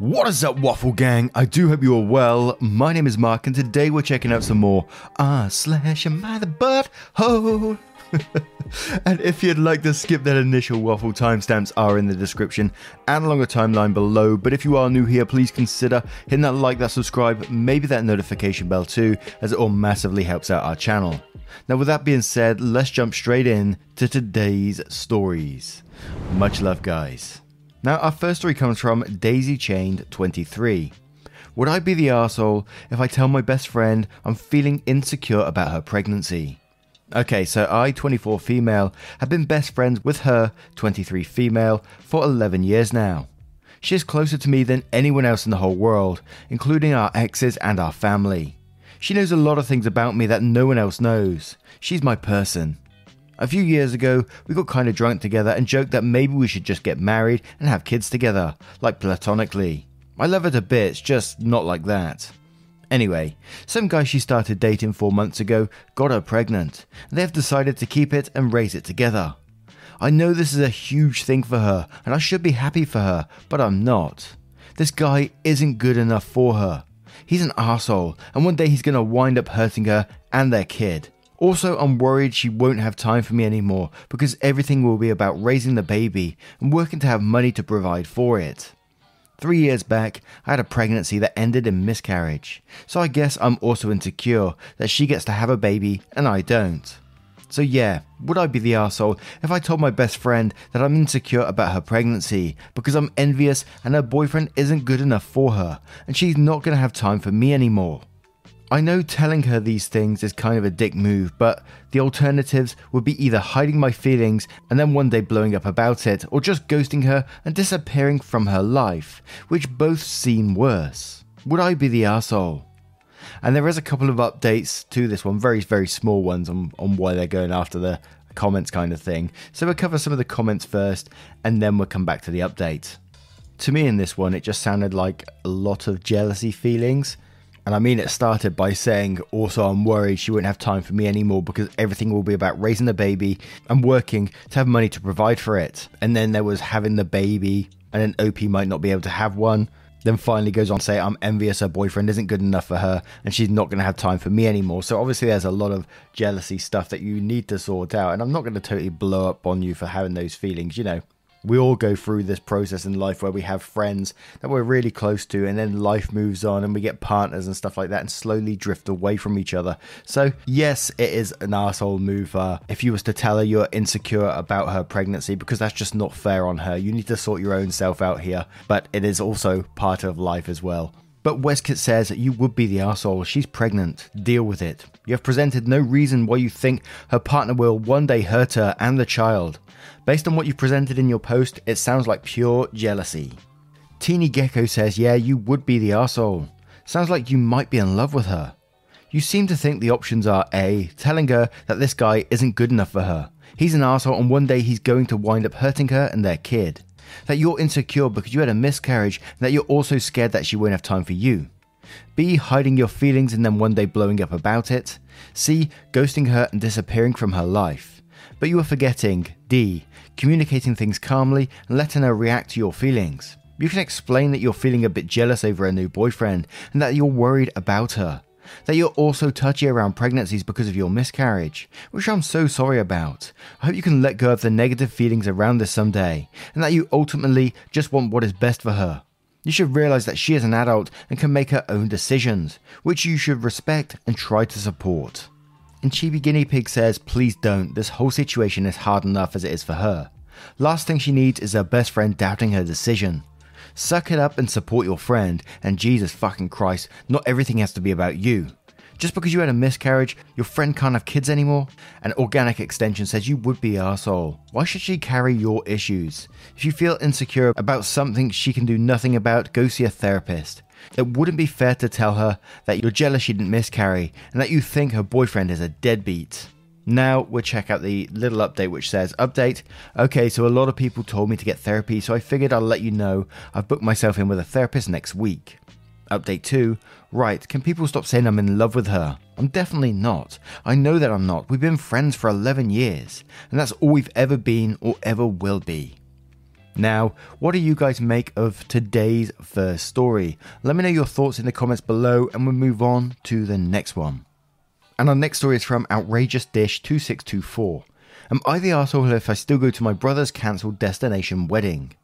What is up, Waffle Gang? I do hope you are well. My name is Mark, and today we're checking out some more Ah slash Am I the Butt Hole? and if you'd like to skip that initial waffle, timestamps are in the description and along the timeline below. But if you are new here, please consider hitting that like, that subscribe, maybe that notification bell too, as it all massively helps out our channel. Now, with that being said, let's jump straight in to today's stories. Much love, guys. Now, our first story comes from Daisy Chained 23. Would I be the arsehole if I tell my best friend I'm feeling insecure about her pregnancy? Okay, so I, 24 female, have been best friends with her, 23 female, for 11 years now. She is closer to me than anyone else in the whole world, including our exes and our family. She knows a lot of things about me that no one else knows. She's my person. A few years ago, we got kind of drunk together and joked that maybe we should just get married and have kids together, like platonically. I love her to bits, just not like that. Anyway, some guy she started dating four months ago got her pregnant, and they have decided to keep it and raise it together. I know this is a huge thing for her, and I should be happy for her, but I'm not. This guy isn't good enough for her. He's an asshole, and one day he's gonna wind up hurting her and their kid. Also, I'm worried she won't have time for me anymore because everything will be about raising the baby and working to have money to provide for it. Three years back, I had a pregnancy that ended in miscarriage, so I guess I'm also insecure that she gets to have a baby and I don't. So, yeah, would I be the asshole if I told my best friend that I'm insecure about her pregnancy because I'm envious and her boyfriend isn't good enough for her and she's not to have time for me anymore? I know telling her these things is kind of a dick move, but the alternatives would be either hiding my feelings and then one day blowing up about it, or just ghosting her and disappearing from her life, which both seem worse. Would I be the asshole? And there is a couple of updates to this one, very, very small ones on, on why they're going after the comments kind of thing. So we'll cover some of the comments first, and then we'll come back to the update. To me, in this one, it just sounded like a lot of jealousy feelings. And I mean, it started by saying, also, I'm worried she won't have time for me anymore because everything will be about raising the baby and working to have money to provide for it. And then there was having the baby, and then OP might not be able to have one. Then finally goes on to say, I'm envious her boyfriend isn't good enough for her and she's not going to have time for me anymore. So obviously, there's a lot of jealousy stuff that you need to sort out. And I'm not going to totally blow up on you for having those feelings, you know we all go through this process in life where we have friends that we're really close to and then life moves on and we get partners and stuff like that and slowly drift away from each other. So yes it is an asshole move uh, if you was to tell her you're insecure about her pregnancy because that's just not fair on her. You need to sort your own self out here but it is also part of life as well but Westcott says that you would be the asshole. She's pregnant. Deal with it. You have presented no reason why you think her partner will one day hurt her and the child. Based on what you presented in your post, it sounds like pure jealousy. Teeny Gecko says, Yeah, you would be the asshole. Sounds like you might be in love with her. You seem to think the options are A, telling her that this guy isn't good enough for her. He's an asshole and one day he's going to wind up hurting her and their kid. That you're insecure because you had a miscarriage and that you're also scared that she won't have time for you. B. Hiding your feelings and then one day blowing up about it. C. Ghosting her and disappearing from her life. But you are forgetting D. Communicating things calmly and letting her react to your feelings. You can explain that you're feeling a bit jealous over a new boyfriend and that you're worried about her that you're also touchy around pregnancies because of your miscarriage, which I'm so sorry about. I hope you can let go of the negative feelings around this someday, and that you ultimately just want what is best for her. You should realize that she is an adult and can make her own decisions, which you should respect and try to support. And Chibi Guinea Pig says, please don't, this whole situation is hard enough as it is for her. Last thing she needs is her best friend doubting her decision. Suck it up and support your friend, and Jesus fucking Christ, not everything has to be about you. Just because you had a miscarriage, your friend can't have kids anymore? An organic extension says you would be arsehole. Why should she carry your issues? If you feel insecure about something she can do nothing about, go see a therapist. It wouldn't be fair to tell her that you're jealous she didn't miscarry and that you think her boyfriend is a deadbeat. Now we'll check out the little update which says update. Okay, so a lot of people told me to get therapy, so I figured I'll let you know I've booked myself in with a therapist next week. Update 2. Right, can people stop saying I'm in love with her? I'm definitely not. I know that I'm not. We've been friends for 11 years, and that's all we've ever been or ever will be. Now, what do you guys make of today's first story? Let me know your thoughts in the comments below, and we'll move on to the next one. And our next story is from Outrageous Dish 2624. Am I the arsehole if I still go to my brother's cancelled destination wedding?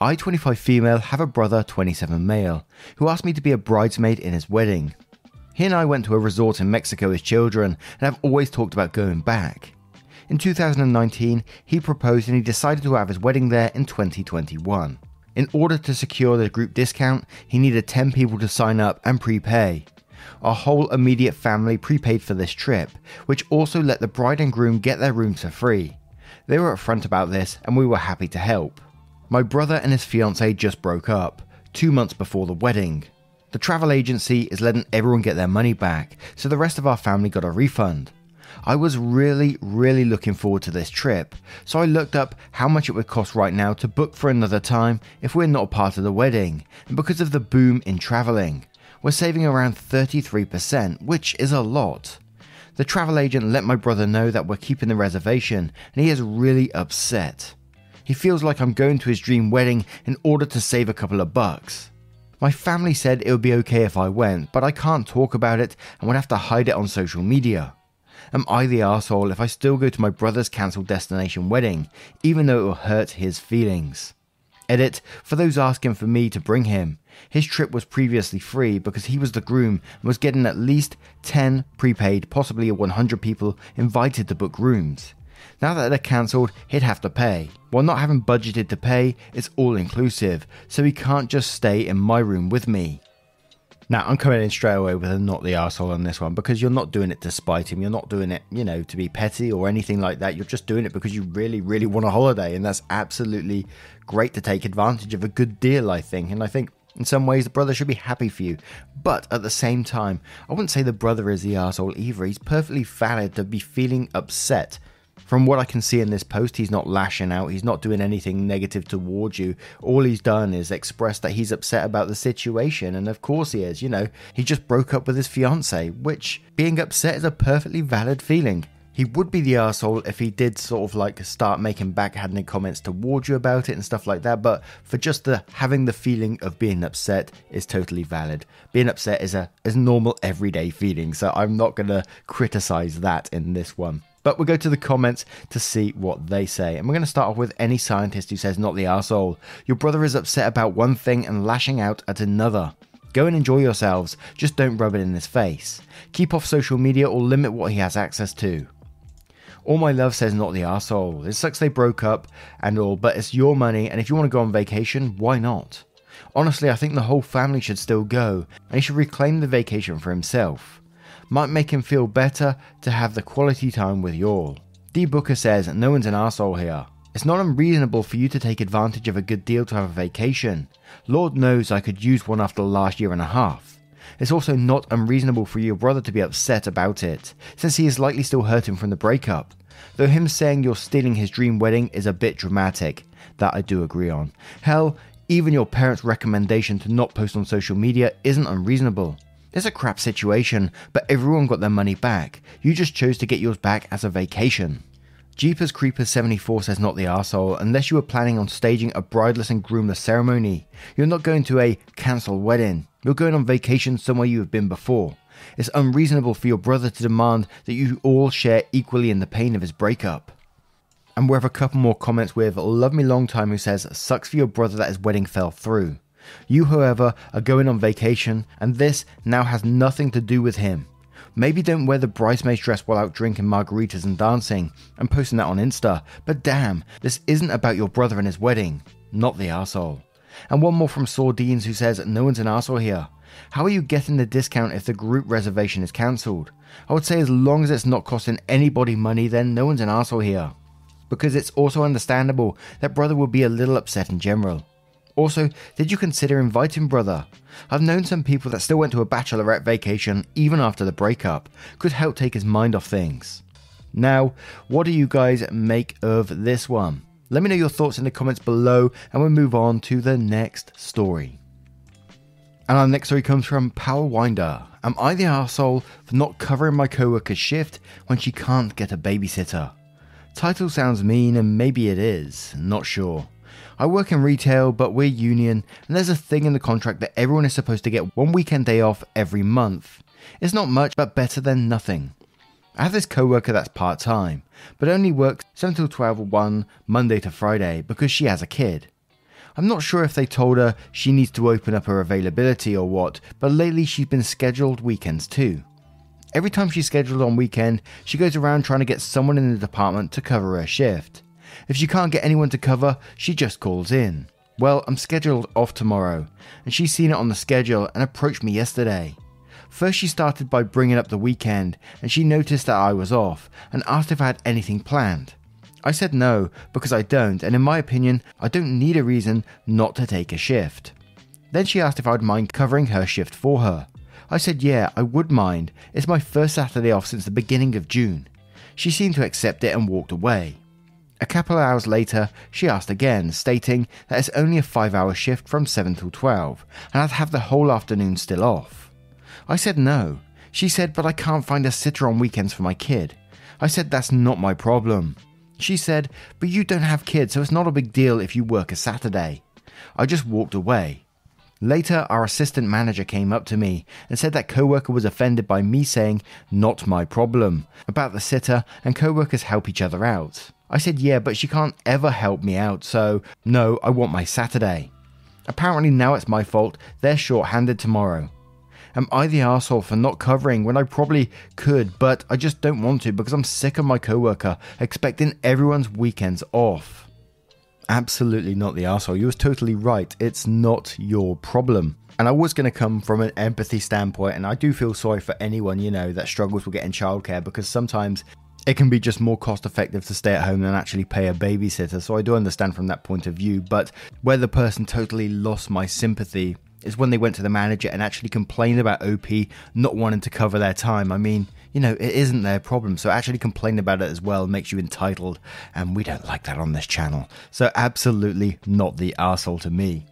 I, 25 female, have a brother, 27 male, who asked me to be a bridesmaid in his wedding. He and I went to a resort in Mexico as children and have always talked about going back. In 2019, he proposed and he decided to have his wedding there in 2021. In order to secure the group discount, he needed 10 people to sign up and prepay. Our whole immediate family prepaid for this trip, which also let the bride and groom get their rooms for free. They were upfront about this, and we were happy to help. My brother and his fiancée just broke up, two months before the wedding. The travel agency is letting everyone get their money back, so the rest of our family got a refund. I was really, really looking forward to this trip, so I looked up how much it would cost right now to book for another time if we're not part of the wedding, and because of the boom in traveling we're saving around 33%, which is a lot. The travel agent let my brother know that we're keeping the reservation, and he is really upset. He feels like I'm going to his dream wedding in order to save a couple of bucks. My family said it would be okay if I went, but I can't talk about it and would have to hide it on social media. Am I the asshole if I still go to my brother's cancelled destination wedding, even though it will hurt his feelings? Edit, for those asking for me to bring him, his trip was previously free because he was the groom and was getting at least 10 prepaid, possibly 100 people invited to book rooms. Now that they're cancelled, he'd have to pay. While not having budgeted to pay, it's all inclusive, so he can't just stay in my room with me. Now, I'm coming in straight away with a not the asshole on this one because you're not doing it to spite him. You're not doing it, you know, to be petty or anything like that. You're just doing it because you really, really want a holiday. And that's absolutely great to take advantage of a good deal, I think. And I think in some ways, the brother should be happy for you. But at the same time, I wouldn't say the brother is the asshole either. He's perfectly valid to be feeling upset from what I can see in this post, he's not lashing out. He's not doing anything negative towards you. All he's done is express that he's upset about the situation. And of course he is. You know, he just broke up with his fiance, which being upset is a perfectly valid feeling. He would be the asshole if he did sort of like start making backhanded comments towards you about it and stuff like that. But for just the having the feeling of being upset is totally valid. Being upset is a is normal everyday feeling. So I'm not gonna criticize that in this one. But we'll go to the comments to see what they say. And we're going to start off with any scientist who says, not the asshole. Your brother is upset about one thing and lashing out at another. Go and enjoy yourselves, just don't rub it in his face. Keep off social media or limit what he has access to. All my love says not the asshole. It sucks they broke up and all, but it's your money, and if you want to go on vacation, why not? Honestly, I think the whole family should still go, and he should reclaim the vacation for himself might make him feel better to have the quality time with you all. D. Booker says, No one's an asshole here. It's not unreasonable for you to take advantage of a good deal to have a vacation. Lord knows I could use one after the last year and a half. It's also not unreasonable for your brother to be upset about it, since he is likely still hurting from the breakup. Though him saying you're stealing his dream wedding is a bit dramatic, that I do agree on. Hell, even your parents' recommendation to not post on social media isn't unreasonable. It's a crap situation, but everyone got their money back. You just chose to get yours back as a vacation. Jeepers Creepers 74 says not the arsehole, unless you were planning on staging a brideless and groomless ceremony. You're not going to a cancelled wedding. You're going on vacation somewhere you have been before. It's unreasonable for your brother to demand that you all share equally in the pain of his breakup. And we have a couple more comments with Love Me Long Time who says, Sucks for your brother that his wedding fell through. You, however, are going on vacation, and this now has nothing to do with him. Maybe don't wear the bridesmaid's dress while out drinking margaritas and dancing and posting that on Insta, but damn, this isn't about your brother and his wedding, not the asshole. And one more from Sordines who says, No one's an asshole here. How are you getting the discount if the group reservation is cancelled? I would say as long as it's not costing anybody money, then no one's an asshole here. Because it's also understandable that brother would be a little upset in general. Also, did you consider inviting brother? I've known some people that still went to a bachelorette vacation even after the breakup. Could help take his mind off things. Now, what do you guys make of this one? Let me know your thoughts in the comments below and we'll move on to the next story. And our next story comes from Power Winder. Am I the asshole for not covering my coworker's shift when she can't get a babysitter? Title sounds mean and maybe it is, not sure. I work in retail, but we're union, and there's a thing in the contract that everyone is supposed to get one weekend day off every month. It's not much, but better than nothing. I have this coworker that's part time, but only works 7 till 12 or 1 Monday to Friday because she has a kid. I'm not sure if they told her she needs to open up her availability or what, but lately she's been scheduled weekends too. Every time she's scheduled on weekend, she goes around trying to get someone in the department to cover her shift. If she can't get anyone to cover, she just calls in. Well, I'm scheduled off tomorrow, and she's seen it on the schedule and approached me yesterday. First, she started by bringing up the weekend, and she noticed that I was off and asked if I had anything planned. I said no, because I don't, and in my opinion, I don't need a reason not to take a shift. Then she asked if I'd mind covering her shift for her. I said yeah, I would mind. It's my first Saturday off since the beginning of June. She seemed to accept it and walked away. A couple of hours later, she asked again, stating that it's only a 5 hour shift from 7 till 12, and I'd have the whole afternoon still off. I said no. She said, but I can't find a sitter on weekends for my kid. I said that's not my problem. She said, but you don't have kids, so it's not a big deal if you work a Saturday. I just walked away. Later, our assistant manager came up to me and said that coworker was offended by me saying, not my problem, about the sitter and coworkers help each other out. I said, yeah, but she can't ever help me out, so no, I want my Saturday. Apparently now it's my fault, they're short-handed tomorrow. Am I the asshole for not covering when I probably could, but I just don't want to because I'm sick of my coworker expecting everyone's weekends off? Absolutely not the asshole. You was totally right. It's not your problem. And I was going to come from an empathy standpoint, and I do feel sorry for anyone, you know, that struggles with getting childcare because sometimes it can be just more cost effective to stay at home than actually pay a babysitter. So I do understand from that point of view. But where the person totally lost my sympathy is when they went to the manager and actually complained about OP not wanting to cover their time. I mean, you know, it isn't their problem. So actually complain about it as well makes you entitled. And we don't like that on this channel. So absolutely not the asshole to me.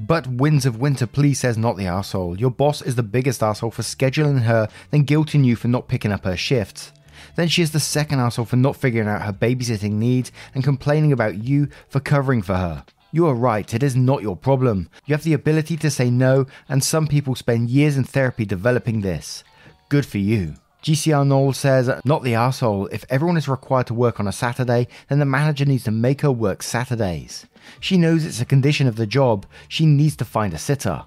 But Winds of Winter please says not the asshole. Your boss is the biggest asshole for scheduling her, then guilting you for not picking up her shifts. Then she is the second asshole for not figuring out her babysitting needs and complaining about you for covering for her. You are right, it is not your problem. You have the ability to say no, and some people spend years in therapy developing this. Good for you. GCR Knoll says, Not the asshole. If everyone is required to work on a Saturday, then the manager needs to make her work Saturdays. She knows it's a condition of the job, she needs to find a sitter.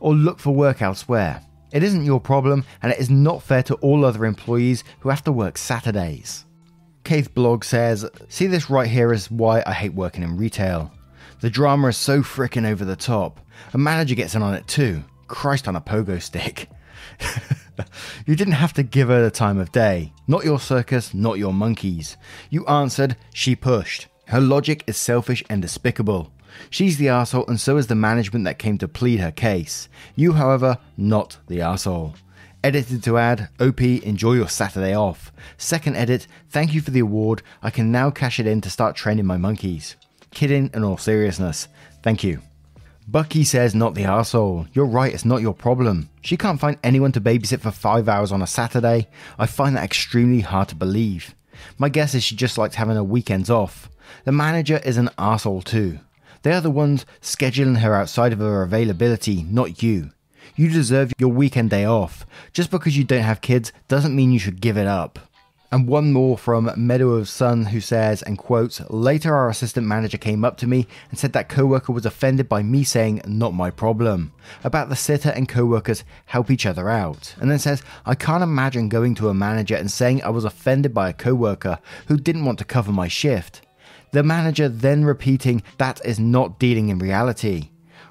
Or look for work elsewhere. It isn't your problem, and it is not fair to all other employees who have to work Saturdays. Keith Blog says, See this right here is why I hate working in retail. The drama is so frickin' over the top. A manager gets in on it too. Christ on a pogo stick. you didn't have to give her the time of day. Not your circus, not your monkeys. You answered, she pushed. Her logic is selfish and despicable. She's the asshole, and so is the management that came to plead her case. You, however, not the asshole. Edited to add, OP, enjoy your Saturday off. Second edit, thank you for the award. I can now cash it in to start training my monkeys. Kidding in all seriousness. Thank you. Bucky says, not the asshole. You're right, it's not your problem. She can't find anyone to babysit for five hours on a Saturday. I find that extremely hard to believe. My guess is she just likes having her weekends off. The manager is an asshole too. They are the ones scheduling her outside of her availability, not you. You deserve your weekend day off. Just because you don't have kids doesn't mean you should give it up. And one more from Meadow of Sun who says, and quotes, Later our assistant manager came up to me and said that coworker was offended by me saying, not my problem, about the sitter and coworkers help each other out. And then says, I can't imagine going to a manager and saying I was offended by a coworker who didn't want to cover my shift. The manager then repeating, that is not dealing in reality.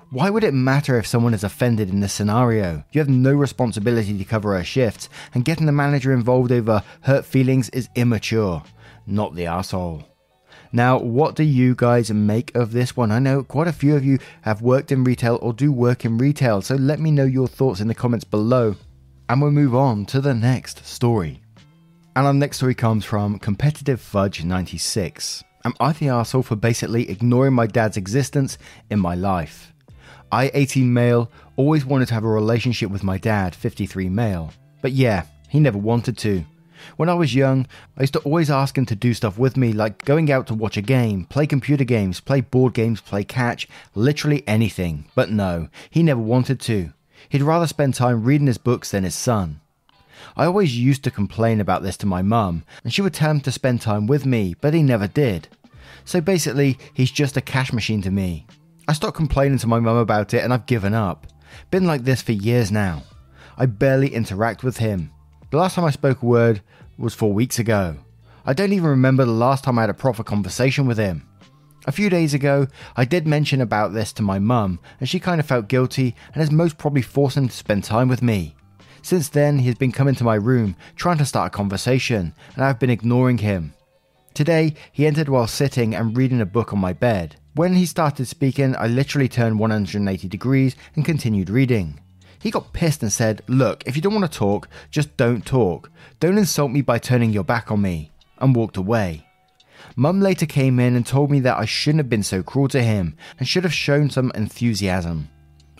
Why would it matter if someone is offended in this scenario? You have no responsibility to cover a shift, and getting the manager involved over hurt feelings is immature, not the asshole. Now, what do you guys make of this one? I know quite a few of you have worked in retail or do work in retail, so let me know your thoughts in the comments below. And we'll move on to the next story. And our next story comes from Competitive Fudge 96. Am I the asshole for basically ignoring my dad's existence in my life? I, 18 male, always wanted to have a relationship with my dad, 53 male. But yeah, he never wanted to. When I was young, I used to always ask him to do stuff with me, like going out to watch a game, play computer games, play board games, play catch, literally anything. But no, he never wanted to. He'd rather spend time reading his books than his son. I always used to complain about this to my mum, and she would tell him to spend time with me, but he never did. So basically, he's just a cash machine to me. I stopped complaining to my mum about it and I've given up. Been like this for years now. I barely interact with him. The last time I spoke a word was four weeks ago. I don't even remember the last time I had a proper conversation with him. A few days ago, I did mention about this to my mum, and she kind of felt guilty and has most probably forced him to spend time with me. Since then, he has been coming to my room, trying to start a conversation, and I've been ignoring him. Today, he entered while sitting and reading a book on my bed. When he started speaking, I literally turned 180 degrees and continued reading. He got pissed and said, Look, if you don't want to talk, just don't talk. Don't insult me by turning your back on me, and walked away. Mum later came in and told me that I shouldn't have been so cruel to him and should have shown some enthusiasm.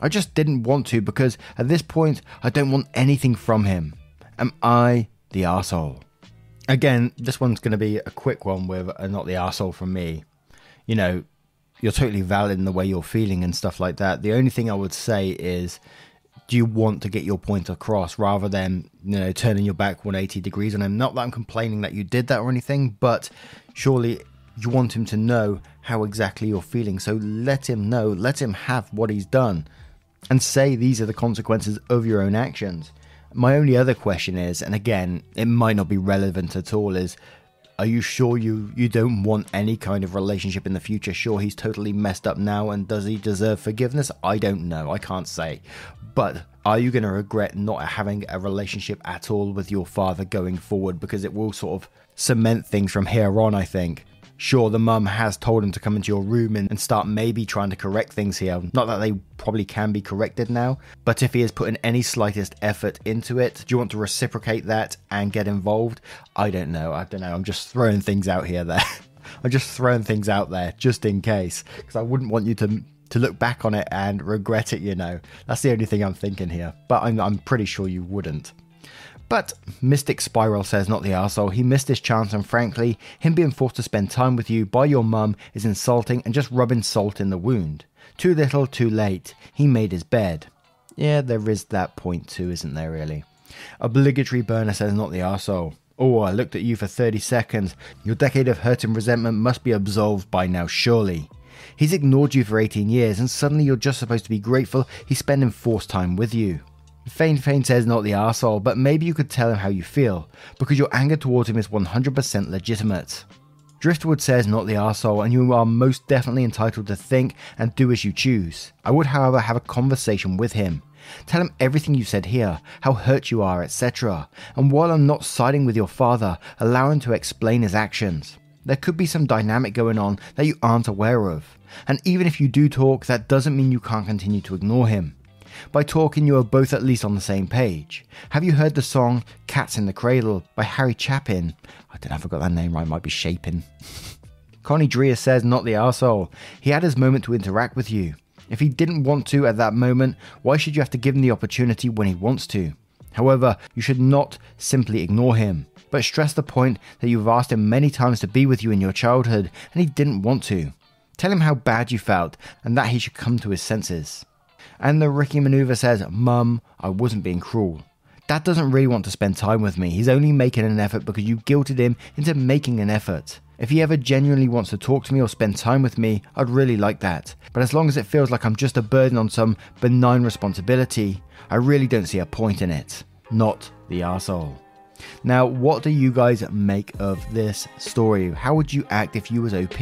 I just didn't want to because at this point I don't want anything from him. Am I the asshole? Again, this one's going to be a quick one with a not the asshole from me. You know, you're totally valid in the way you're feeling and stuff like that. The only thing I would say is, do you want to get your point across rather than you know turning your back 180 degrees on him? Not that I'm complaining that you did that or anything, but surely you want him to know how exactly you're feeling. So let him know, let him have what he's done, and say these are the consequences of your own actions. My only other question is, and again, it might not be relevant at all, is are you sure you you don't want any kind of relationship in the future? Sure, he's totally messed up now, and does he deserve forgiveness? I don't know. I can't say. But are you going to regret not having a relationship at all with your father going forward? Because it will sort of cement things from here on. I think. Sure, the mum has told him to come into your room and, and, start maybe trying to correct things here. Not that they probably can be corrected now, but if he has put in any slightest effort into it, do you want to reciprocate that and get involved? I don't know. I don't know. I'm just throwing things out here there. I'm just throwing things out there just in case, because I wouldn't want you to to look back on it and regret it. You know, that's the only thing I'm thinking here. But I'm I'm pretty sure you wouldn't. But Mystic Spiral says not the arsehole, he missed his chance and frankly, him being forced to spend time with you by your mum is insulting and just rubbing salt in the wound. Too little, too late. He made his bed. Yeah, there is that point too, isn't there really? Obligatory burner says not the arsehole. Oh, I looked at you for 30 seconds. Your decade of hurt and resentment must be absolved by now, surely. He's ignored you for 18 years, and suddenly you're just supposed to be grateful he's spending forced time with you. Fane Fane says not the arsehole, but maybe you could tell him how you feel, because your anger towards him is 100% legitimate. Driftwood says not the arsehole, and you are most definitely entitled to think and do as you choose. I would, however, have a conversation with him. Tell him everything you said here, how hurt you are, etc. And while I'm not siding with your father, allow him to explain his actions. There could be some dynamic going on that you aren't aware of. And even if you do talk, that doesn't mean you can't continue to ignore him. By talking, you are both at least on the same page. Have you heard the song Cats in the Cradle by Harry Chapin? I don't know if I got that name right, it might be Shapin. Connie Dreer says, not the arsehole. He had his moment to interact with you. If he didn't want to at that moment, why should you have to give him the opportunity when he wants to? However, you should not simply ignore him, but stress the point that you've asked him many times to be with you in your childhood and he didn't want to. Tell him how bad you felt and that he should come to his senses. And the Ricky maneuver says, Mum, I wasn't being cruel. Dad doesn't really want to spend time with me. He's only making an effort because you guilted him into making an effort. If he ever genuinely wants to talk to me or spend time with me, I'd really like that. But as long as it feels like I'm just a burden on some benign responsibility, I really don't see a point in it. Not the asshole. Now, what do you guys make of this story? How would you act if you was OP?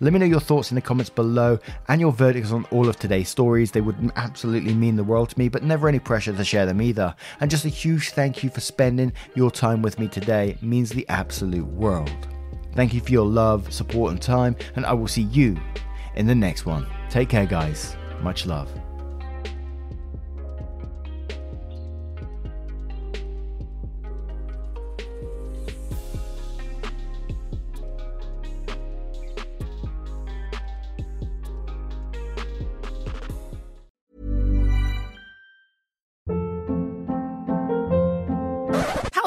Let me know your thoughts in the comments below and your verdicts on all of today's stories. They would absolutely mean the world to me, but never any pressure to share them either. And just a huge thank you for spending your time with me today. It means the absolute world. Thank you for your love, support, and time, and I will see you in the next one. Take care, guys. Much love.